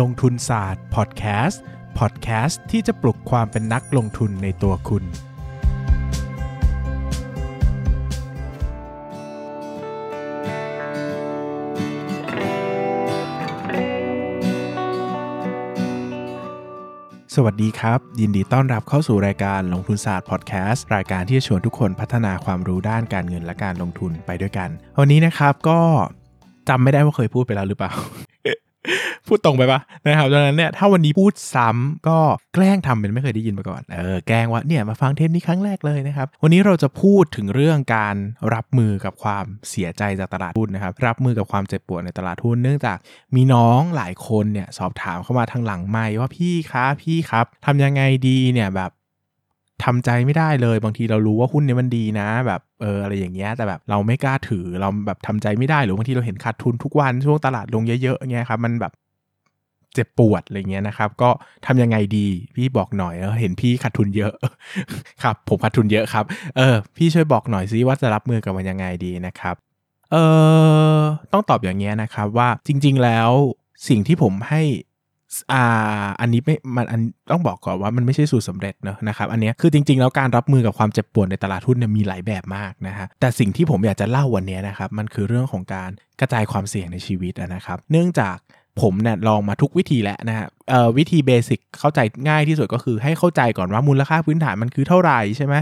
ลงทุนศาสตร์พอดแคสต์พอดแคสต์ที่จะปลุกความเป็นนักลงทุนในตัวคุณ สวัสดีครับ ยินดีต้อนรับเข้าสู่รายการลงทุนศาสตร์พอดแคสต์รายการที่จะชวนทุกคนพัฒนาความรู้ด้านการเงินและการลงทุนไปด้วยกัน วันนี้นะครับก็จำไม่ได้ว่าเคยพูดไปแล้วหรือเปล่า พูดตรงไปปะนะครับดังนั้นเนี่ยถ้าวันนี้พูดซ้ำก็แกล้งทำเป็นไม่เคยได้ยินมาก่อนเออแกล้งว่าเนี่ยมาฟังเทปนี้ครั้งแรกเลยนะครับวันนี้เราจะพูดถึงเรื่องการรับมือกับความเสียใจจากตลาดหุ้นนะครับรับมือกับความเจ็บปวดในตลาดหุ้นเนื่องจากมีน้องหลายคนเนี่ยสอบถามเข้ามาทางหลังไม่ว่าพี่คะพี่ครับทำยังไงดีเนี่ยแบบทำใจไม่ได้เลยบางทีเรารู้ว่าหุ้นเนี้ยมันดีนะ แบบเอออะไรอย่างเงี้ยแต่แบบเราไม่กล้าถือเราแบบทำใจไม่ได้หรือบางทีเราเห็นขาดทุนทุกวันช่วงตลาดลงเยอะๆเงี้ยครับมันแบบ เจ็บปวดอะไรเงี้ยนะครับ ก็ทำยังไงดีพี่บอกหน่อยเออเห็นพี่ขาดทุนเยอะครับ ผมขาดทุนเยอะครับ เออ พี่ช่วยบอกหน่อยซิว่าจะรับมือกับมันยังไงดีนะครับ เออต้องตอบอย่างเงี้ยนะครับว่าจริง ๆแล้วสิ่งที่ผมให้อ่าอันนี้ไม่มันอันต้องบอกก่อนว่ามันไม่ใช่สูตรสำเร็จเนอะนะครับอันเนี้ยคือจริง ๆ แล้วการรับมือกับความเจ็บปวดในตลาดหุ้นเนี่ยมีหลายแบบมากนะฮะแต่สิ่งที่ผมอยากจะเล่าวันนี้นะครับมันคือเรื่องของการกระจายความเสี่ยงในชีวิตนะครับ เนื่องจาก ผมเนี่ยลองมาทุกวิธีแล้วนะฮะวิธีเบสิกเข้าใจง่ายที่สุดก็คือให้เข้าใจก่อนว่ามูลค่าพื้นฐานมันคือเท่าไหร่ใช่ไหม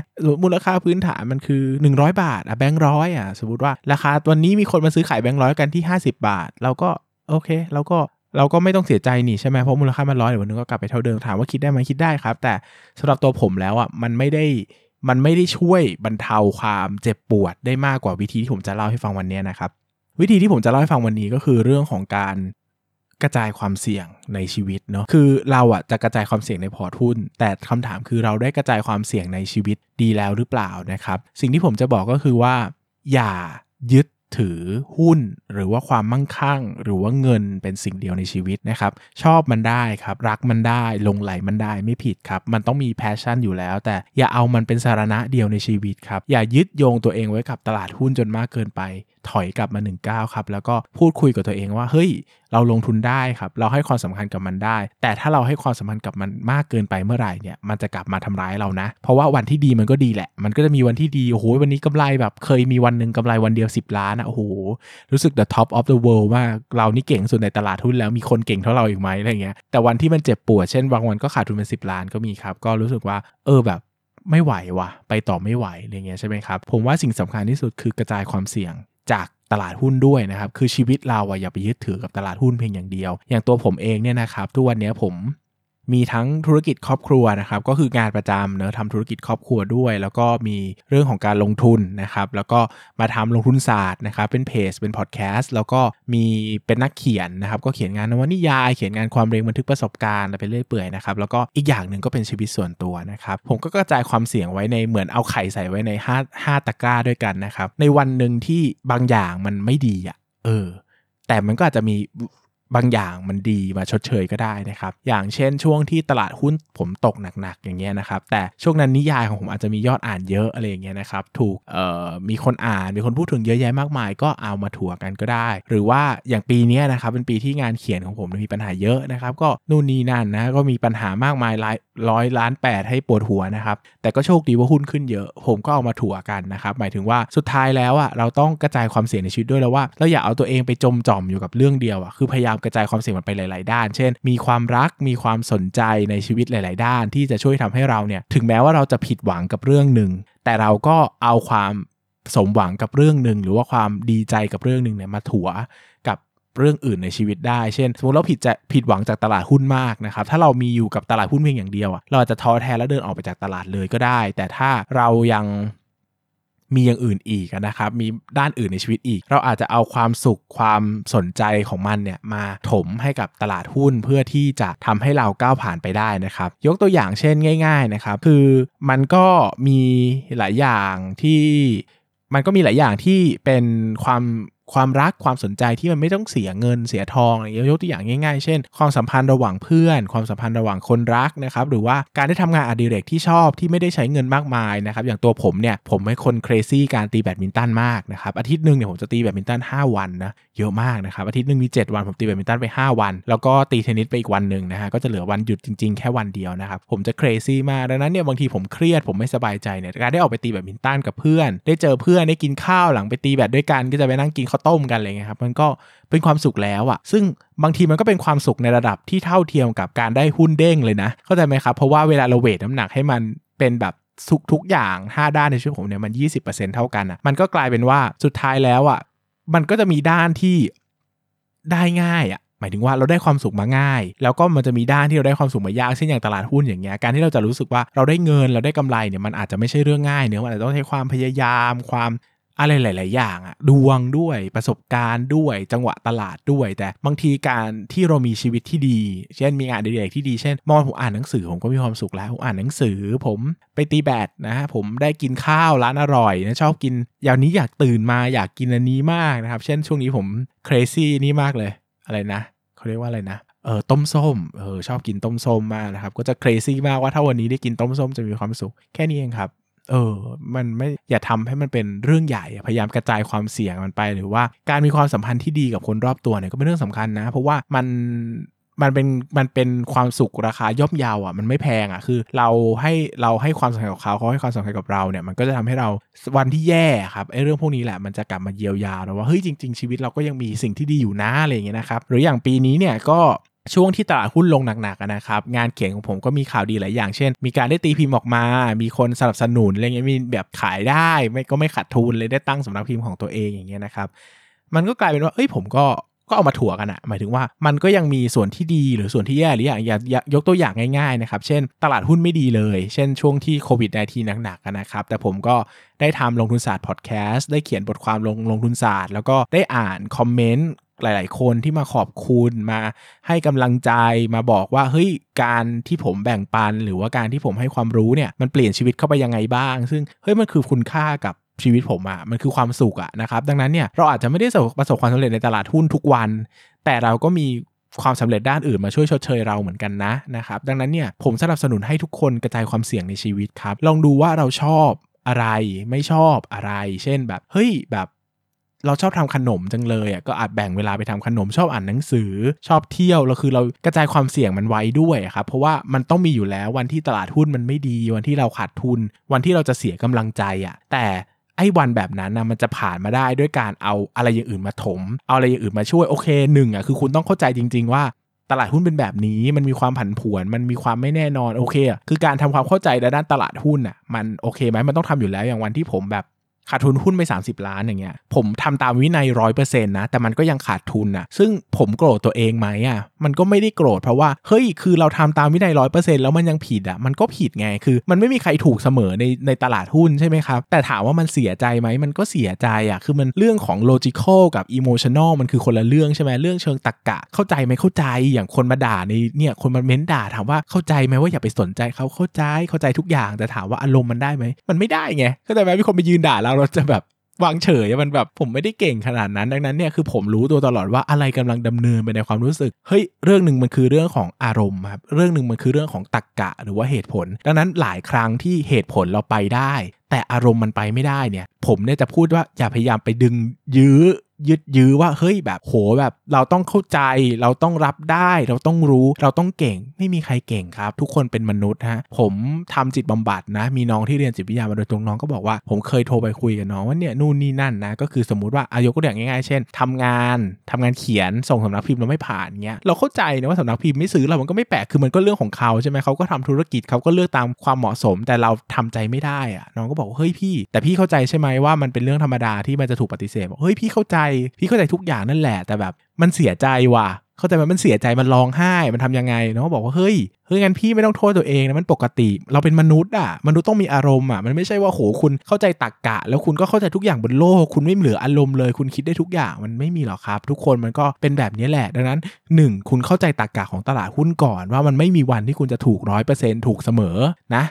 มูลค่าพื้นฐานมันคือ 100 บาทอะแบงค์ร้อยอะสมมติว่าราคาวันนี้มีคนมาซื้อขายแบงค์ร้อยกันที่ 50 บาท เราก็โอเคเราก็เราก็ไม่ต้องเสียใจนี่ใช่ไหมเพราะมูลค่ามันร้อยเดี๋ยววันนึงก็กลับไปเท่าเดิมถามว่าคิดได้ไหมคิดได้ครับ แต่สำหรับตัวผมแล้วอะมันไม่ได้มันไม่ได้ช่วยบรรเทาความเจ็บปวดได้มากกว่าวิธีที่ผมจะเล่าให้ฟังวันนี้นะครับวิธีที่ผมจะเล่าให้ฟังวันนี้ก็คือเรื่องของการ กระจายความเสี่ยงในชีวิตเนาะคือเราอะจะกระจายความเสี่ยงในพอร์ตหุ้น แต่คำถามคือเราได้กระจายความเสี่ยงในชีวิตดีแล้วหรือเปล่านะครับ สิ่งที่ผมจะบอกก็คือว่า อย่ายึดถือหุ้นหรือว่าความมั่งคั่ง หรือว่าเงินเป็นสิ่งเดียวในชีวิตนะครับ ชอบมันได้ครับ รักมันได้หลงใหลมันได้ไม่ผิดครับ มันต้องมี passion อยู่แล้ว แต่อย่าเอามันเป็นสาระเดียวในชีวิตครับ อย่ายึดโยงตัวเองไว้กับตลาดหุ้นจนมากเกินไป ถอยกลับมา1นก้าวครับ แล้วก็พูดคุยกับตัวเองว่า เฮ้ย เราลงทุนได้ครับ เราให้ความสำคัญกับมันได้ แต่ถ้าเราให้ความสำคัญกับมันมากเกินไปเมื่อไหร่เนี่ย มันจะกลับมาทำร้ายเรานะ เพราะว่าวันที่ดีมันก็ดีแหละ มันก็จะมีวันที่ดี โอ้โห วันนี้กำไรแบบเคยมีวันหนึ่งกำไรวันเดียว 10 ล้านนะโอ้โห รู้สึก the top of the world มาเรานี่เก่งสุดในตลาดหุ้นแล้ว มีคนเก่งเท่าเราอีกไหมอะไรเงี้ย แต่วันที่มันเจ็บปวด เช่นบางวันก็ขาดทุนเป็น10 ล้านก็มีครับ ก็รู้สึกว่า เออแบบไม่ไหวว่ะ ไปต่อไม่ไหวอะไรเงี้ยใช่ไหมครับ ผมว่าสิ่งสำคัญที่สุดคือกระจายความเสี่ยง จากตลาดหุ้นด้วยนะครับ คือชีวิตเราอะอย่าไปยึดถือกับตลาดหุ้นเพียงอย่างเดียว อย่างตัวผมเองเนี่ยนะครับทุกวันนี้ผม มีทั้งธุรกิจครอบครัวนะครับก็คืองานประจำเนอะทำธุรกิจครอบครัวด้วย แล้วก็มีเรื่องของการลงทุนนะครับแล้วก็มาทำลงทุนศาสตร์นะครับเป็นเพจเป็นพอดแคสต์แล้วก็มีเป็นนักเขียนนะครับก็เขียนงานนวนิยายเขียนงานความเร็งบันทึกประสบการณ์อะไรไปเรื่อยเปื่อยนะครับแล้วก็อีกอย่างหนึ่งก็เป็นชีวิตส่วนตัวนะครับผมก็กระจายความเสี่ยงไว้ในเหมือนเอาไข่ใส่ไว้ใน5 5ตะกร้าด้วยกันนะครับในวันหนึ่งที่บางอย่างมันไม่ดีอะเออแต่มันก็อาจจะมี บางอย่างมันดีมาชดเชยก็ได้นะครับ อย่างเช่นช่วงที่ตลาดหุ้นผมตกหนักๆอย่างเงี้ยนะครับ แต่ช่วงนั้นนิยายของผมอาจจะมียอดอ่านเยอะอะไรอย่างเงี้ยนะครับ ถูกเอ่อมีคนอ่านมีคนพูดถึงเยอะแยะมากมาย ก็เอามาถั่วกันก็ได้ หรือว่าอย่างปีนี้นะครับเป็นปีที่งานเขียนของผมมีปัญหาเยอะนะครับก็นู่นนี่นั่นนะก็มีปัญหามากมายหลายร้อยล้านแปดให้ปวดหัวนะครับแต่ก็โชคดีว่าหุ้นขึ้นเยอะ ผมก็เอามาถั่วกันนะครับหมายถึงว่าสุดท้ายแล้วอะเราต้องกระจายความเสี่ยงในชีวิตด้วยแล้วว่าเราอย่าเอาตัวเองไปจมจ่อมอยู่กับเรื่องเดียวอะคือพยายามกระจายความเสี่ยงมันไปหลาย ๆ ด้าน เช่น มีความรักมีความสนใจในชีวิตหลาย ๆ ด้าน ที่จะช่วยทำให้เราเนี่ยถึงแม้ว่าเราจะผิดหวังกับเรื่องหนึ่ง แต่เราก็เอาความสมหวังกับเรื่องหนึ่งหรือว่าความดีใจกับเรื่องหนึ่งเนี่ยมาถั่วกับเรื่องอื่นในชีวิตได้ เช่น สมมติเราผิดจะผิดหวังจากตลาดหุ้นมากนะครับ ถ้าเรามีอยู่กับตลาดหุ้นเพียงอย่างเดียวเราอาจจะท้อแท้แล้วเดินออกไปจากตลาดเลยก็ได้ แต่ถ้าเรายัง มีอย่างอื่นอีกนะครับ มีด้านอื่นในชีวิตอีก เราอาจจะเอาความสุขความสนใจของมันเนี่ยมาถมให้กับตลาดหุ้นเพื่อที่จะทำให้เราก้าวผ่านไปได้นะครับ ยกตัวอย่างเช่นง่าย ๆนะครับ คือมันก็มีหลายอย่างที่มันก็มีหลายอย่างที่เป็นความความรักความสนใจที่มันไม่ต้องเสียเงินเสียทองอะไรอย่างยกตัวอย่างง่ายๆ เช่น ความสัมพันธ์ระหว่างเพื่อน ความสัมพันธ์ระหว่างคนรักนะครับหรือว่าการได้ทำงานอดิเรกที่ชอบที่ไม่ได้ใช้เงินมากมายนะครับอย่างตัวผมเนี่ยผมเป็นคนเครซี่การตีแบดมินตันมากนะครับอาทิตย์หนึ่งเนี่ยผมจะตีแบดมินตัน5 วันนะเยอะมากนะครับอาทิตย์หนึ่งมี 7 วันผมตีแบดมินตันไป 5 วัน แล้วก็ตีเทนนิสไปอีกวันหนึ่งนะฮะก็จะเหลือวันหยุดจริงๆ แค่วันเดียวนะครับผมจะ crazy มากดังนั้นเนี่ยบางทีผมเครียดผมไม่สบายใจเนี่ยการได้ออกไปตีแบดมินตันกับเพื่อน ได้เจอเพื่อนได้กินข้าวหลังไปตีแบดด้วยกันก็จะไปนั่งกินข้าวต้มกันอะไรเงี้ยครับมันก็เป็นความสุขแล้วอะซึ่งบางทีมันก็เป็นความสุขในระดับที่เท่าเทียมกับการได้หุ้นเด้งเลยนะ เข้าใจไหมครับ เพราะว่าเวลาเรา weight น้ำหนักให้มันเป็นแบบสุขทุกอย่าง 5 ด้านในชีวิตผมเนี่ยมัน 20%เท่ากันอะมันก็กลายเป็นว่าสุดท้ายแล้วอะมันก็จะมีด้านที่ได้ง่ายอะหมายถึงว่าเราได้ความสุขมาง่าย แล้วก็มันจะมีด้านที่เราได้ความสุขมายากเช่นอย่างตลาดหุ้นอย่างเงี้ยการที่เราจะรู้สึกว่าเราได้เงินเราได้กำไรเนี่ยมันอาจจะไม่ใช่เรื่องง่ายเนื้อมันอาจจะต้องใช้ความพยายามความ อะไรหลาย ๆ อย่างอะดวงด้วยประสบการณ์ด้วยจังหวะตลาดด้วย แต่บางทีการที่เรามีชีวิตที่ดี เช่นมีงานอดิเรกที่ดีเช่นมองผมอ่านหนังสือผมก็มีความสุขแล้วผมอ่านหนังสือ ผมไปตีแบดนะฮะผมได้กินข้าวร้านอร่อยนะชอบกินอย่างนี้อยากตื่นมาอยากกินอันนี้มากนะครับ เช่นช่วงนี้ผมเครซี่นี่มากเลยอะไรนะเขาเรียกว่าอะไรนะเออต้มส้มเออชอบกินต้มส้มมากนะครับ ก็จะเครซี่มากว่าถ้าวันนี้ได้กินต้มส้มจะมีความสุขแค่นี้เองครับ เออ มันไม่อย่าทำให้มันเป็นเรื่องใหญ่ พยายามกระจายความเสี่ยงมันไป หรือว่าการมีความสัมพันธ์ที่ดีกับคนรอบตัวเนี่ยก็เป็นเรื่องสำคัญนะ เพราะว่ามันมันเป็นมันเป็นความสุขราคาย่อมเยาวอะมันไม่แพงอะคือ เราให้เราให้ความสำคัญกับเขาเขาให้ความสำคัญกับเราเนี่ยมันก็จะทำให้เราวันที่แย่ครับไอ้เรื่องพวกนี้แหละมันจะกลับมาเยียวยาเราว่าเฮ้ยจริง ๆ ชีวิตเราก็ยังมีสิ่งที่ดีอยู่นะอะไรอย่างเงี้ยนะครับหรืออย่างปีนี้เนี่ยก็ ช่วงที่ตลาดหุ้นลงหนักๆนะครับงานเขียนของผมก็มีข่าวดีหลายอย่าง เช่น มีการได้ตีพิมพ์ออกมา มีคนสนับสนุนอะไรเงี้ยมีแบบขายได้ไม่ก็ไม่ขาดทุนเลยได้ตั้งสำนักพิมพ์ของตัวเองอย่างเงี้ยนะครับมันก็กลายเป็นว่าเอ้ยผมก็ก็เอามาถั่วกันอะหมายถึงว่ามันก็ยังมีส่วนที่ดีหรือส่วนที่แย่หรืออย่างยกตัวอย่างง่ายๆนะครับ เช่น ตลาดหุ้นไม่ดีเลย เช่นช่วงที่โควิด -19 หนักๆนะครับ แต่ผมก็ได้ทำลงทุนศาสตร์พอดแคสต์ได้เขียนบทความลงลงทุนศาสตร์ แล้วก็ได้อ่านคอมเมนต์ หลาย ๆ คนที่มาขอบคุณมาให้กำลังใจมาบอกว่าเฮ้ยการที่ผมแบ่งปัน หรือว่าการที่ผมให้ความรู้เนี่ยมันเปลี่ยนชีวิตเข้าไปยังไงบ้าง ซึ่งเฮ้ยมันคือคุณค่ากับชีวิตผมอะมันคือความสุขอะนะครับดังนั้นเนี่ยเราอาจจะไม่ได้ประสบความสำเร็จในตลาดหุ้นทุกวัน แต่เราก็มีความสำเร็จด้านอื่นมาช่วยชดเชยเราเหมือนกันนะนะครับดังนั้นเนี่ยผมสนับสนุนให้ทุกคนกระจายความเสี่ยงในชีวิตครับ ลองดูว่าเราชอบอะไรไม่ชอบอะไร เช่นแบบเฮ้ยแบบ เราชอบทำขนมจังเลยอะก็อาจแบ่งเวลาไปทำขนมชอบอ่านหนังสือ ชอบเที่ยวแล้วคือเรากระจายความเสี่ยงมันไว้ด้วยครับเพราะว่ามันต้องมีอยู่แล้ววันที่ตลาดหุ้นมันไม่ดี วันที่เราขาดทุน วันที่เราจะเสียกำลังใจอะแต่ไอ้วันแบบนั้นนะมันจะผ่านมาได้ด้วยการเอาอะไรอย่างอื่นมาถม เอาอะไรอย่างอื่นมาช่วยโอเคหนึ่งอะคือคุณต้องเข้าใจจริง ๆ ว่าตลาดหุ้นเป็นแบบนี้มันมีความผันผวน มันมีความไม่แน่นอนโอเคอะคือการทำความเข้าใจด้านตลาดหุ้นอะมันโอเคไหมมันต้องทำอยู่แล้วอย่างวันที่ผมแบบ ขาดทุนหุ้นไป 30 ล้านอย่างเงี้ยผมทำตามวินัยร้อยเปอร์เซ็นต์นะแต่มันก็ยังขาดทุนนะซึ่งผมโกรธตัวเองไหมอะมันก็ไม่ได้โกรธเพราะว่าเฮ้ยคือเราทำตามวินัยร้อยเปอร์เซ็นต์แล้วมันยังผิดอะมันก็ผิดไงคือ มันไม่มีใครถูกเสมอในในตลาดหุ้นใช่ไหมครับ แต่ถามว่ามันเสียใจไหมมันก็เสียใจอะคือมันเรื่องของ logical กับ emotional มันคือคนละเรื่องใช่ไหมเรื่องเชิงตรรกกะ เข้าใจไหมเข้าใจอย่างคนมาด่าในเนี่ยคนมาเม้นด่าถามว่าเข้าใจไหมว่าอย่าไปสนใจเขาเข้าใจเข้าใจทุกอย่างแต่ถามว่าอารมณ์มันได้ไหมมันไม่ได้ไงเข้าใจไหมมีคนไปยืนด่าเราราจะแบบวางเฉยมันแบบผมไม่ได้เก่งขนาดนั้นดังนั้นเนี่ยคือผมรู้ตัวตลอดว่าอะไรกำลังดำเนินไปในความรู้สึกเฮ้ยเรื่องหนึ่งมันคือเรื่องของอารมณ์ครับเรื่องหนึ่งมันคือเรื่องของตรกกะหรือว่าเหตุผล ดังนั้นหลายครั้งที่เหตุผลเราไปได้ แต่อารมณ์มันไปไม่ได้เนี่ย ผมเนี่ยจะพูดว่าอย่าพยายามไปดึงยื้อ ยึดยื้อว่าเฮ้ยแบบโหแบบเราต้องเข้าใจ เราต้องรับได้เราต้องรู้เราต้องเก่ง ไม่มีใครเก่งครับ ทุกคนเป็นมนุษย์ฮะผมทำจิตบำบัดนะ มีน้องที่เรียนจิตวิทยามาโดยตรงน้องก็บอกว่าผมเคยโทรไปคุยกับน้องว่าเนี่ยนู่นนี่นั่นนะก็คือสมมุติว่าอายกตัวอย่างง่ายๆ เช่นทำงานทำงานเขียนส่งสำนักพิมพ์เราไม่ผ่านเงี้ยเราเข้าใจนะว่าสำนักพิมพ์ไม่ซื้อเรามันก็ไม่แปลกคือมันก็เรื่องของเขาใช่ไหมเขาก็ทำธุรกิจเขาก็เลือกตามความเหมาะสม แต่เราทำใจไม่ได้อะน้องก็บอกเฮ้ยพี่ แต่พี่เข้าใจใช่ไหมว่ามันเป็นเรื่องธรรมดาที่มันจะถูกปฏิเสธบอกเฮ้ยพี่เข้าใจพี่เข้าใจทุกอย่างนั่นแหละ แต่แบบมันเสียใจว่ะ เข้าใจไหมมันเสียใจมันร้องไห้มันทำยังไงเน้องบอกว่าเฮ้ยเฮ้ยงั้นพี่ไม่ต้องโทษตัวเองนะมันปกติ เราเป็นมนุษย์อะมนุษย์ต้องมีอารมณ์อะมันไม่ใช่ว่าโหคุณเข้าใจตักกะ แล้วคุณก็เข้าใจทุกอย่างบนโลก คุณไม่เหลืออารมณ์เลย คุณคิดได้ทุกอย่างมันไม่มีหรอกครับ ทุกคนมันก็เป็นแบบนี้แหละ ดังนั้น 1 คุณเข้าใจตักกะของตลาดหุ้นก่อน ว่ามันไม่มีวันที่คุณจะถูกร้อยเปอร์เซ็นต์ถูกเสมอนะ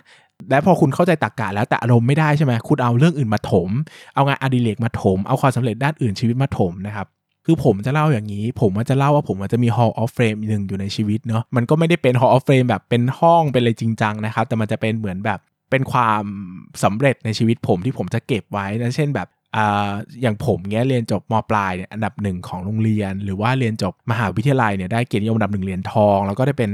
และพอคุณเข้าใจตรกกะแล้วแต่อารมณ์ไม่ได้ใช่ไหมคุณเอาเรื่องอื่นมาถม เอางานอดิเรกมาถม เอาความสำเร็จด้านอื่นชีวิตมาถมนะครับคือผมจะเล่าอย่างนี้ ผมจะเล่าว่าผมจะมี Hall of Fame หนึ่งอยู่ในชีวิตเนาะมันก็ไม่ได้เป็น Hall of Fame แบบเป็นห้องเป็นอะไรจริงจังนะครับ แต่มันจะเป็นเหมือนแบบเป็นความสำเร็จในชีวิตผมที่ผมจะเก็บไว้นะเช่นแบบ อย่างผมเงี้ยเรียนจบมปลายเนี่ยอันดับหนึ่งของโรงเรียน หรือว่าเรียนจบมหาวิทยาลัยเนี่ยได้เกียรตินิยมอันดับหนึ่งเหรียญทอง แล้วก็ได้เป็น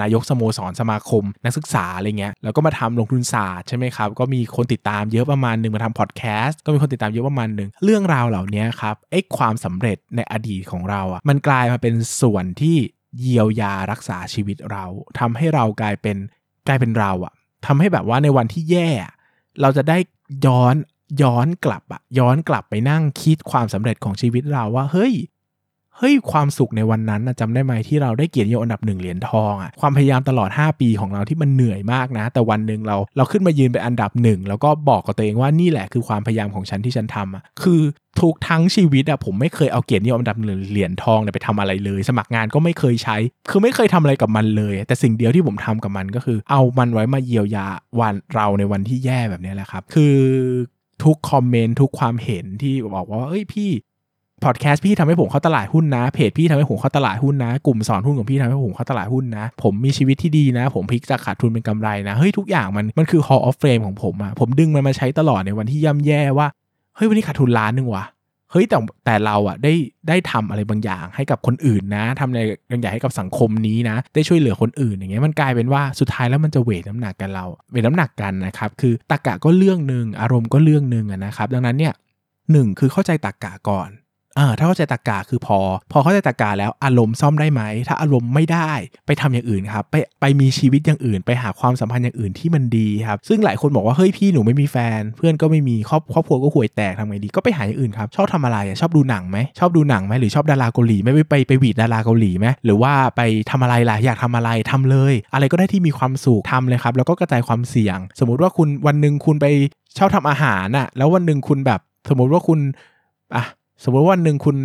นายกสโมสรสมาคม นักศึกษาอะไรเงี้ยแล้วก็มาทำลงทุนศาสตร์ใช่ไหมครับก็มีคนติดตามเยอะประมาณหนึ่งมาทำพอดแคสต์ก็มีคนติดตามเยอะประมาณหนึ่งเรื่องราวเหล่านี้ครับไอ้ความสำเร็จในอดีตของเราอะมันกลายมาเป็นส่วนที่เยียวยารักษาชีวิตเราทำให้เรากลายเป็นกลายเป็นเราอะทำให้แบบว่าในวันที่แย่ เราจะได้ย้อน ย้อนกลับอะย้อนกลับไปนั่งคิดความสำเร็จของชีวิตเราว่าเฮ้ยเฮ้ยความสุขในวันนั้นจำได้ไหมที่เราได้เกียรติยศอันดับหนึ่งเหรียญทองอะความพยายามตลอด 5 ปีของเราที่มันเหนื่อยมากนะ แต่วันหนึ่งเราเราขึ้นมายืนเป็นอันดับหนึ่งแล้วก็บอกกับตัวเองว่านี่แหละคือความพยายามของฉันที่ฉันทำอะคือทุกทั้งชีวิตอะผมไม่เคยเอาเกียรตินิยมอันดับหนึ่งเหรียญทองไปทำอะไรเลย สมัครงานก็ไม่เคยใช้ คือไม่เคยทำอะไรกับมันเลย แต่สิ่งเดียวที่ผมทำกับมันก็คือ เอามันไว้มาเยียวยาวันเราในวันที่แย่แบบนี้แหละครับ คือ ทุกคอมเมนต์ทุกความเห็นที่บอกว่าเอ้ยพี่พอดแคสต์พี่ทำให้ผมเข้าตลาดหุ้นนะ เพจพี่ทำให้ผมเข้าตลาดหุ้นนะ กลุ่มสอนหุ้นของพี่ทำให้ผมเข้าตลาดหุ้นนะ ผมมีชีวิตที่ดีนะ ผมพลิกจากขาดทุนเป็นกำไรนะ เฮ้ย ทุกอย่างมันมันคือ hall of fame ของผมอะผมดึงมันมาใช้ตลอดในวันที่ย่ำแย่ว่า เฮ้ย วันนี้ขาดทุนล้านหนึ่งว่ะ เฮ้ยแต่แต่เราอะได้ได้ทำอะไรบางอย่างให้กับคนอื่นนะทำอะไรบางอย่างให้กับสังคมนี้นะ ได้ช่วยเหลือคนอื่นอย่างเงี้ยมันกลายเป็นว่าสุดท้ายแล้วมันจะเวทน้ำหนักกันเรา เวทน้ำหนักกันนะครับคือตะกกะก็เรื่องหนึ่งอารมณ์ก็เรื่องหนึ่งนะครับดังนั้นเนี่ยหนึ่งคือเข้าใจตรกกะก่อน อ่าถ้าเข้าใจตรกกาคือพอ พอเข้าใจตรกกาแล้วอารมณ์ซ่อมได้ไหม ถ้าอารมณ์ไม่ได้ไปทำอย่างอื่นครับ ไปไปมีชีวิตอย่างอื่น ไปหาความสัมพันธ์อย่างอื่นที่มันดีครับ ซึ่งหลายคนบอกว่าเฮ้ยพี่หนูไม่มีแฟน เพื่อนก็ไม่มีครอบครอบครัวก็ห่วยแตกทำไงดีก็ไปหาอย่างอื่นครับชอบทำอะไรชอบดูหนังไหมชอบดูหนังไหมหรือชอบดาราเกาหลีไม่ไปไปไปวีดดาราเกาหลีไหมหรือว่าไปทำอะไรล่ะอยากทำอะไรทำเลย อะไรก็ได้ที่มีความสุขทำเลยครับแล้วก็กระจายความเสี่ยง สมมุติว่าคุณวันหนึ่งคุณไปชอบทำอาหารน่ะแล้ววันหนึ่งคุณแบบ สมมุติว่าคุณอะ สมมติว่าวันหนึ่งคุณ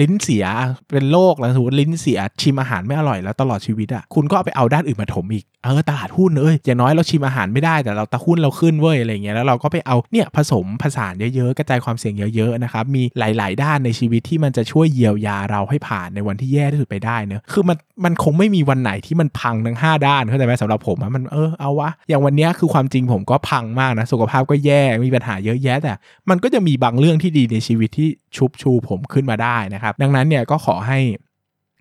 ลิ้นเสียเป็นโรคแล้วสมมติลิ้นเสียชิมอาหารไม่อร่อยแล้วตลอดชีวิตอะ่ะคุณก็เอาไปเอาด้านอื่นมาถมอีกเออตลาดหุ้นเอ้ยอย่างน้อยเราชิมอาหารไม่ได้แต่เราตะหุ้นเราขึ้นเว้ยอะไรเงี้ยแล้วเราก็ไปเอาเนี่ยผสมผสานเยอะๆกระจายความเสี่ยงเยอะๆนะครับมีหลาย ๆ ด้านในชีวิตที่มันจะช่วยเยียวยาเราให้ผ่านในวันที่แย่ที่สุดไปได้เนอะคือมันมันคงไม่มีวันไหนที่มันพังทั้ง 5 ด้านเข้าใจไหมสำหรับผมอะมันเออเอาวะอย่างวันนี้คือความจริงผมก็พังมากนะสุขภาพก็แย่มีปัญหาเยอะแยะแต่มันก็จะมีบางเรื่องที่ดีในชีวิตที่ชุบชูผมขึ้นมาได้นะครับดังนั้นเนี่ยก็ขอให้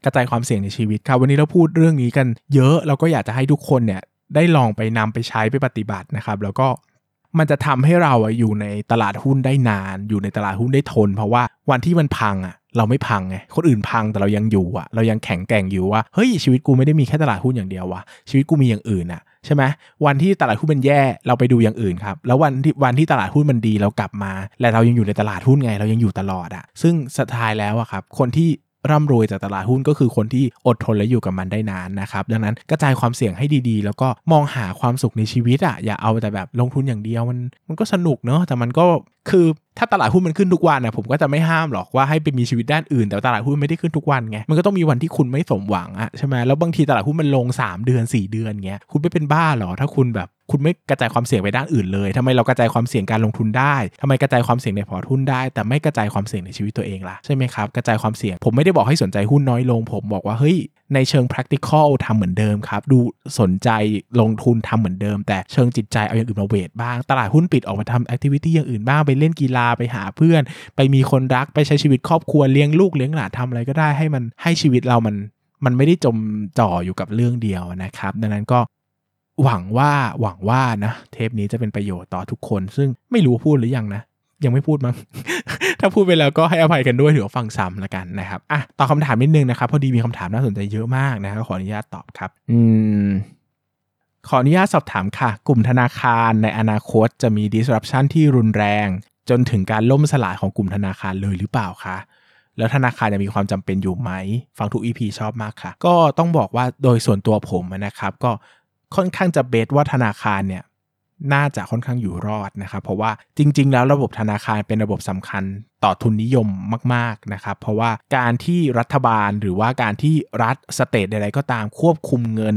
กระจายความเสี่ยงในชีวิตครับ วันนี้เราพูดเรื่องนี้กันเยอะ เราก็อยากจะให้ทุกคนเนี่ยได้ลองไปนำไปใช้ไปปฏิบัตินะครับ แล้วก็มันจะทำให้เราอยู่ในตลาดหุ้นได้นาน อยู่ในตลาดหุ้นได้ทน เพราะว่าวันที่มันพังอะเราไม่พังไง คนอื่นพังแต่เรายังอยู่อะ เรายังแข็งแกร่งอยู่ว่า เฮ้ยชีวิตกูไม่ได้มีแค่ตลาดหุ้นอย่างเดียววะชีวิตกูมีอย่างอื่นอะ ใช่ไหมวันที่ตลาดหุ้นมันแย่เราไปดูอย่างอื่นครับแล้ววันที่วันที่ตลาดหุ้นมันดีเรากลับมา และเรายังอยู่ในตลาดหุ้นไง เรายังอยู่ตลอดอะซึ่งสุดท้ายแล้วอะครับคนที่ร่ำรวยจากตลาดหุ้นก็คือคนที่อดทนและอยู่กับมันได้นานนะครับ ดังนั้นกระจายความเสี่ยงให้ดีๆ แล้วก็มองหาความสุขในชีวิตอะ่ะอย่าเอาแต่แบบลงทุนอย่างเดียวมันมันก็สนุกเนอะแต่มันก็คือ ถ้าตลาดหุ้นมันขึ้นทุกวันนะผมก็จะไม่ห้ามหรอกว่าให้ไปมีชีวิตด้านอื่นแต่ตลาดหุ้นไม่ได้ขึ้นทุกวันไงมันก็ต้องมีวันที่คุณไม่สมหวังอะใช่ไหมแล้วบางทีตลาดหุ้นมันลง 3 เดือน 4 เดือนเงี้ยคุณไม่เป็นบ้าหรอถ้าคุณแบบคุณไม่กระจายความเสี่ยงไปด้านอื่นเลยทำไมเรากระจายความเสี่ยงการลงทุนได้ทำไมกระจายความเสี่ยงในพอร์ตหุ้นได้ แต่ไม่กระจายความเสี่ยงในชีวิตตัวเองล่ะใช่ไหมครับกระจายความเสี่ยงผมไม่ได้บอกให้สนใจหุ้นน้อยลง ผมบอกว่าเฮ้ยในเชิง practical ทำเหมือนเดิมครับ ดูสนใจลงทุนทำเหมือนเดิม แต่เชิงจิตใจเอาอย่างอื่นมาเวทบ้าง ตลาดหุ้นปิดออกมาทำ activity อย่างอื่นบ้าง ไปเล่นกีฬาไปหาเพื่อน ไปมีคนรักไปใช้ชีวิตครอบครัวเลี้ยงลูกเลี้ยงหลานทำอะไรก็ได้ให้มันให้ชีวิตเรามันมันไม่ได้จมจ่ออยู่กับเรื่องเดียวนะครับ ดังนั้นก็หวังว่าหวังว่านะ เทปนี้จะเป็นประโยชน์ต่อทุกคน ซึ่งไม่รู้พูดหรือยังนะ ยังไม่พูดมั้ง ถ้าพูดไปแล้วก็ให้อภัยกันด้วยถือว่าฟังซ้ำละกันนะครับอะตอบคาถามนิดนึงนะครับพอดีมีคำถามน่าสนใจเยอะมากนะครับขออนุญาตตอบครับ อืมขออนุญาตสอบถามค่ะ กลุ่มธนาคารในอนาคตจะมี disruption ที่รุนแรง จนถึงการล่มสลายของกลุ่มธนาคารเลยหรือเปล่าคะแล้วธนาคารจะมีความจำเป็นอยู่ไหม ฟังทุก EP ชอบมากค่ะ ก็ต้องบอกว่าโดยส่วนตัวผมนะครับ ก็ค่อนข้างจะเบสว่าธนาคารเนี่ย น่าจะค่อนข้างอยู่รอดนะครับ เพราะว่าจริง ๆ แล้วระบบธนาคารเป็นระบบสำคัญต่อทุนนิยมมาก ๆ นะครับ เพราะว่าการที่รัฐบาลหรือว่าการที่รัฐสเตทใดๆก็ตามควบคุมเงิน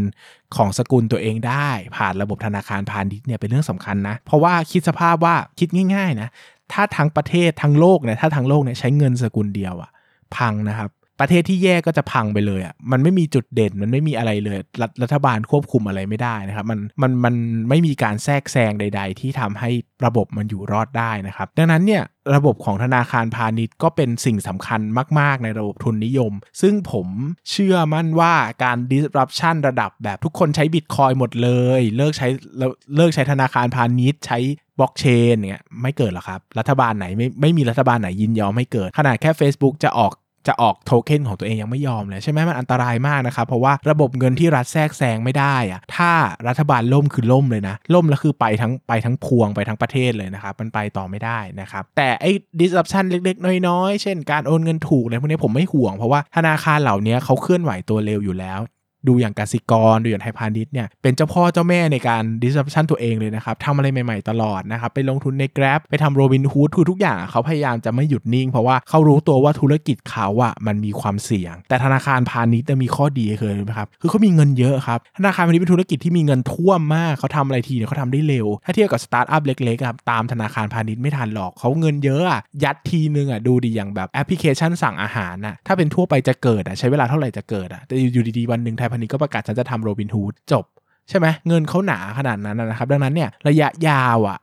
ของสกุลตัวเองได้ ผ่านระบบธนาคารพาณิชย์เนี่ยเป็นเรื่องสำคัญนะ เพราะว่าคิดสภาพว่าคิดง่าย ๆ นะ ถ้าทั้งประเทศทั้งโลกเนี่ยถ้าทั้งโลกเนี่ยใช้เงินสกุลเดียวอะพังนะครับ ประเทศที่แย่ก็จะพังไปเลยอะมันไม่มีจุดเด่นมันไม่มีอะไรเลยรัฐรัฐบาลควบคุมอะไรไม่ได้นะครับมันมันมันไม่มีการแทรกแซงใด ๆ ที่ทำให้ระบบมันอยู่รอดได้นะครับ ดังนั้นเนี่ยระบบของธนาคารพาณิชย์ก็เป็นสิ่งสำคัญมาก ๆ ในระบบทุนนิยม ซึ่งผมเชื่อมั่นว่าการ disruption ระดับแบบทุกคนใช้บิตคอยหมดเลย เลิกใช้เลิกใช้ธนาคารพาณิชย์ใช้บล็อกเชนเนี่ยไม่เกิดหรอกครับ รัฐบาลไหนไม่ไม่มีรัฐบาลไหนยินยอมไม่เกิด ขนาดแค่ Facebook จะออก จะออกโทเค็นของตัวเองยังไม่ยอมเลยใช่ไหมมันอันตรายมากนะครับ เพราะว่าระบบเงินที่รัฐแทรกแซงไม่ได้อะถ้ารัฐบาลล่มคือล่มเลยนะ ล่มแล้วคือไปทั้งไปทั้งพวงไปทั้งประเทศเลยนะครับ มันไปต่อไม่ได้นะครับ แต่ไอ้ disruption เล็กๆ น้อยๆ เช่นการโอนเงินถูกอะไรพวกนี้ผมไม่ห่วง เพราะว่าธนาคารเหล่านี้เขาเคลื่อนไหวตัวเร็วอยู่แล้ว ดูอย่างกสิกร ดูอย่างไทยพาณิชย์เนี่ยเป็นเจ้าพ่อเจ้าแม่ในการ disruption ตัวเองเลยนะครับทำอะไรใหม่ๆตลอดนะครับ ไปลงทุนใน Grab ไปทำโรบินฮูดคือทุกอย่างเขาพยายามจะไม่หยุดนิ่ง เพราะว่าเขารู้ตัวว่าธุรกิจเขาอะมันมีความเสี่ยง แต่ธนาคารพาณิชย์จะมีข้อดีเคยไหมครับคือเขามีเงินเยอะครับธนาคารพาณิชย์เป็นธุรกิจที่มีเงินท่วมมากเขาทำอะไรทีเนี่ยเขาทำได้เร็ว ถ้าเทียบกับสตาร์ทอัพเล็กๆครับตามธนาคารพาณิชย์ไม่ทันหรอกเขาเงินเยอะอะยัดทีนึงอะดูดีอย่างแบบแอปพลิเคชันสั่งอาหารนะถ้าเป็นทั่วไปจะเกิดอะใช้เวลาเท่าไหร่จะเกิดอะแต่อยู่ดีๆวันหนึ่งไทยพาณิชย์ก็ประกาศฉันจะทำโรบินฮูดจบ ใช่ไหมเงินเขาหนาขนาดนั้นนะครับ ดังนั้นเนี่ยระยะยาวอะ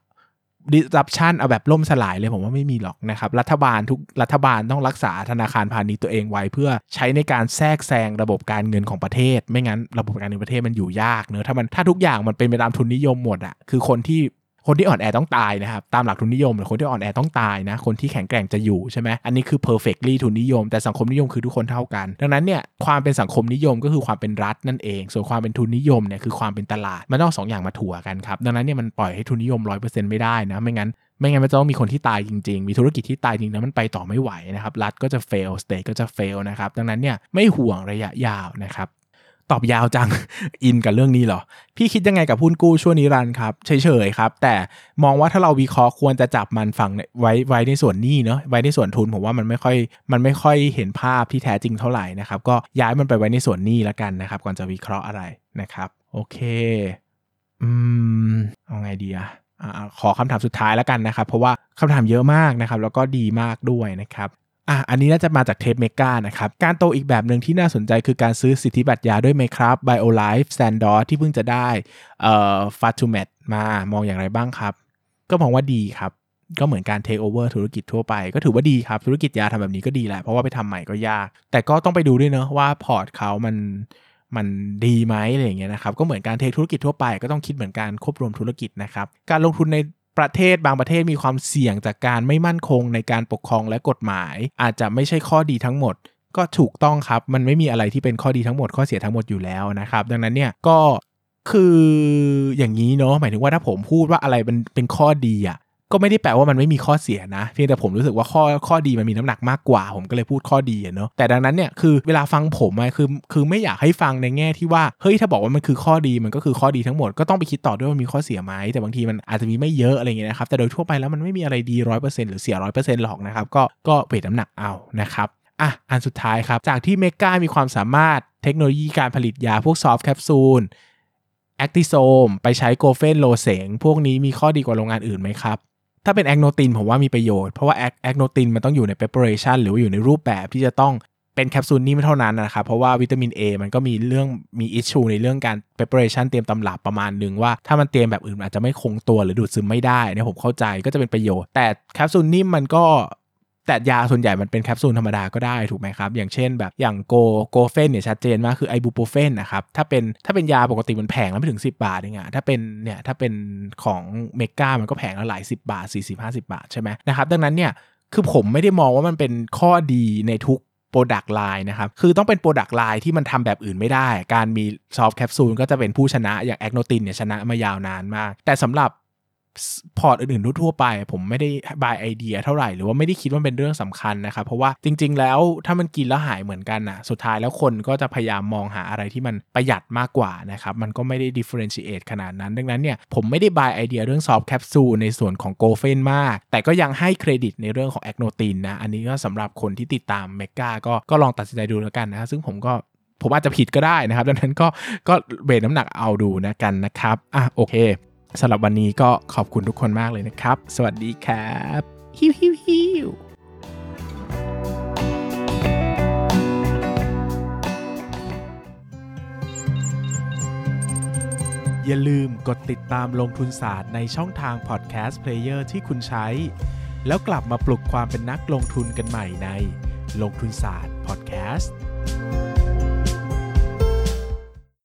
ดิสรับชันเอาแบบล่มสลายเลยผมว่าไม่มีหรอกนะครับ รัฐบาลทุกรัฐบาลต้องรักษาธนาคารพาณิชย์ตัวเองไว้ เพื่อใช้ในการแทรกแซงระบบการเงินของประเทศ ไม่งั้นระบบการเงินประเทศมันอยู่ยากเนอะถ้ามันถ้าทุกอย่างมันเป็นไปตามทุนนิยมหมดอะคือคนที่ คนที่อ่อนแอต้องตายนะครับ ตามหลักทุนนิยมหรือคนที่อ่อนแอต้องตายนะ คนที่แข็งแกร่งจะอยู่ใช่ไหมอันนี้คือ perfectly ทุนนิยม แต่สังคมนิยมคือทุกคนเท่ากัน ดังนั้นเนี่ยความเป็นสังคมนิยมก็คือความเป็นรัฐนั่นเอง ส่วนความเป็นทุนนิยมเนี่ยคือความเป็นตลาด มันต้องสองอย่างมาถั่วกันครับ ดังนั้นเนี่ยมันปล่อยให้ทุนนิยม 100%ไม่ได้นะ ไม่งั้นไม่งั้นมันจะต้องมีคนที่ตายจริงๆ มีธุรกิจที่ตายจริงแล้วมันไปต่อไม่ไหวนะครับ รัฐก็จะ fail state ก็จะ fail นะครับ ดังนั้นเนี่ยไม่ห่วงระยะยาวนะครับ ตอบยาวจัง อินกับเรื่องนี้เหรอ พี่คิดยังไงกับหุ้นกู้ช่วงนิรันครับ เฉยๆครับ แต่มองว่าถ้าเราวิเคราะห์ควรจะจับมันฝั่งไว้ไว้ในส่วนนี้เนาะไว้ในส่วนทุนผมว่ามันไม่ค่อยมันไม่ค่อยเห็นภาพที่แท้จริงเท่าไหร่นะครับ ก็ย้ายมันไปไว้ในส่วนนี้แล้วกันนะครับ ก่อนจะวิเคราะห์อะไรนะครับ โอเค อืมเอาไงดีอะขอคำถามสุดท้ายแล้วกันนะครับ เพราะว่าคำถามเยอะมากนะครับ แล้วก็ดีมากด้วยนะครับ อะอันนี้น่าจะมาจากเทปเมกานะครับ การโตอีกแบบหนึ่งที่น่าสนใจคือการซื้อสิทธิบัตรยาด้วยไหมครับ BioLife s t a n d a r d ที่เพิ่งจะได้เอ่อ f a t u m e t มามองอย่างไรบ้างครับ ก็มองว่าดีครับ ก็เหมือนการเทคโอเวอร์ธุรกิจทั่วไป ก็ถือว่าดีครับ ธุรกิจยาทำแบบนี้ก็ดีแหละ เพราะว่าไปทำใหม่ก็ยาก แต่ก็ต้องไปดูด้วยเนอะว่าพอร์ตเขามันมันดีไหมอะไรอย่างเงี้ยนะครับ ก็เหมือนการเทคธุรกิจทั่วไปก็ต้องคิดเหมือนการควบรวมธุรกิจนะครับ การลงทุนใน ประเทศบางประเทศมีความเสี่ยงจากการไม่มั่นคงในการปกครองและกฎหมาย อาจจะไม่ใช่ข้อดีทั้งหมด ก็ถูกต้องครับ มันไม่มีอะไรที่เป็นข้อดีทั้งหมดข้อเสียทั้งหมดอยู่แล้วนะครับ ดังนั้นเนี่ยก็คืออย่างนี้เนาะหมายถึงว่าถ้าผมพูดว่าอะไรเป็นเป็นข้อดีอะ ก็ไม่ได้แปลว่ามันไม่มีข้อเสียนะ เพียงแต่ผมรู้สึกว่าข้อข้อดีมันมีน้ำหนักมากกว่า ผมก็เลยพูดข้อดีเนาะแต่ดังนั้นเนี่ยคือเวลาฟังผมอะคือคือไม่อยากให้ฟังในแง่ที่ว่าเฮ้ยถ้าบอกว่ามันคือข้อดีมันก็คือข้อดีทั้งหมดก็ต้องไปคิดต่อด้วยว่ามีข้อเสียไหมแต่บางทีมันอาจจะมีไม่เยอะอะไรเงี้ยนะครับแต่โดยทั่วไปแล้วมันไม่มีอะไรดีร้อยเปอร์เซ็นต์หรือเสียร้อยเปอร์เซ็นต์หรอกนะครับก็ก็เวทน้ำหนักเอานะครับอะอันสุดท้ายครับจากที่เมกามีความสามารถเทคโนโลยีการผลิตยาพวกซอฟต์แคปซูลแอคติโซมไปใช้โกเฟนโลเสงพวกนี้มีข้อดีกว่าโรงงานอื่นไหมครับ ถ้าเป็นแอคโนตินผมว่ามีประโยชน์ เพราะว่าแอคโนตินมันต้องอยู่ในเปเปอเรชันหรือว่าอยู่ในรูปแบบที่จะต้องเป็นแคปซูลนี่ไม่เท่านั้นนะครับ เพราะว่าวิตามิน A มันก็มีเรื่องมี issue ในเรื่องการ preparation เตรียมตำรับประมาณหนึ่งว่าถ้ามันเตรียมแบบอื่นอาจจะไม่คงตัวหรือดูดซึมไม่ได้เนี่ยผมเข้าใจก็จะเป็นประโยชน์ แต่แคปซูลนิ่มมันก็ แต่ยาส่วนใหญ่มันเป็นแคปซูลธรรมดาก็ได้ถูกไหมครับ อย่างเช่นแบบอย่างโกโกเฟนเนี่ยชัดเจนมากคือไอบูโปเฟนนะครับถ้าเป็นถ้าเป็นยาปกติมันแพงแล้วไม่ถึง 10 บาทเองอะถ้าเป็นเนี่ยถ้าเป็นของเมกามันก็แพงแล้วหลาย 10 บาท 40-50 บาทใช่ไหมนะครับดังนั้นเนี่ยคือผมไม่ได้มองว่ามันเป็นข้อดีในทุก product line นะครับ คือต้องเป็น product line ที่มันทำแบบอื่นไม่ได้ การมี soft capsule ก็จะเป็นผู้ชนะ อย่างแอคโนตินเนี่ยชนะมายาวนานมาก แต่สำหรับ พอร์ตอื่นๆทั่วไปผมไม่ได้ buy idea เท่าไหร่หรือว่าไม่ได้คิดว่าเป็นเรื่องสำคัญนะครับเพราะว่าจริง ๆ แล้วถ้ามันกินแล้วหายเหมือนกันนะสุดท้ายแล้วคนก็จะพยายามมองหาอะไรที่มันประหยัดมากกว่านะครับมันก็ไม่ได้ differentiate ขนาดนั้น ดังนั้นเนี่ยผมไม่ได้ buy idea เรื่อง soft capsule ในส่วนของโกเฟนมาก แต่ก็ยังให้เครดิตในเรื่องของแอคโนตินนะอันนี้ก็สำหรับคนที่ติดตามเมกาก็ก็ลองตัดสินใจดูแล้วกันนะซึ่งผมก็ผมอาจจะผิดก็ได้นะครับ ดังนั้นก็ก็ weight น้ำหนักเอาดูละกันนะครับอะโอเค สำหรับวันนี้ก็ขอบคุณทุกคนมากเลยนะครับ สวัสดีครับฮิวฮิวฮิวอย่าลืมกดติดตามลงทุนศาสตร์ในช่องทาง podcast player ที่คุณใช้ แล้วกลับมาปลุกความเป็นนักลงทุนกันใหม่ในลงทุนศาสตร์พอดแคสต์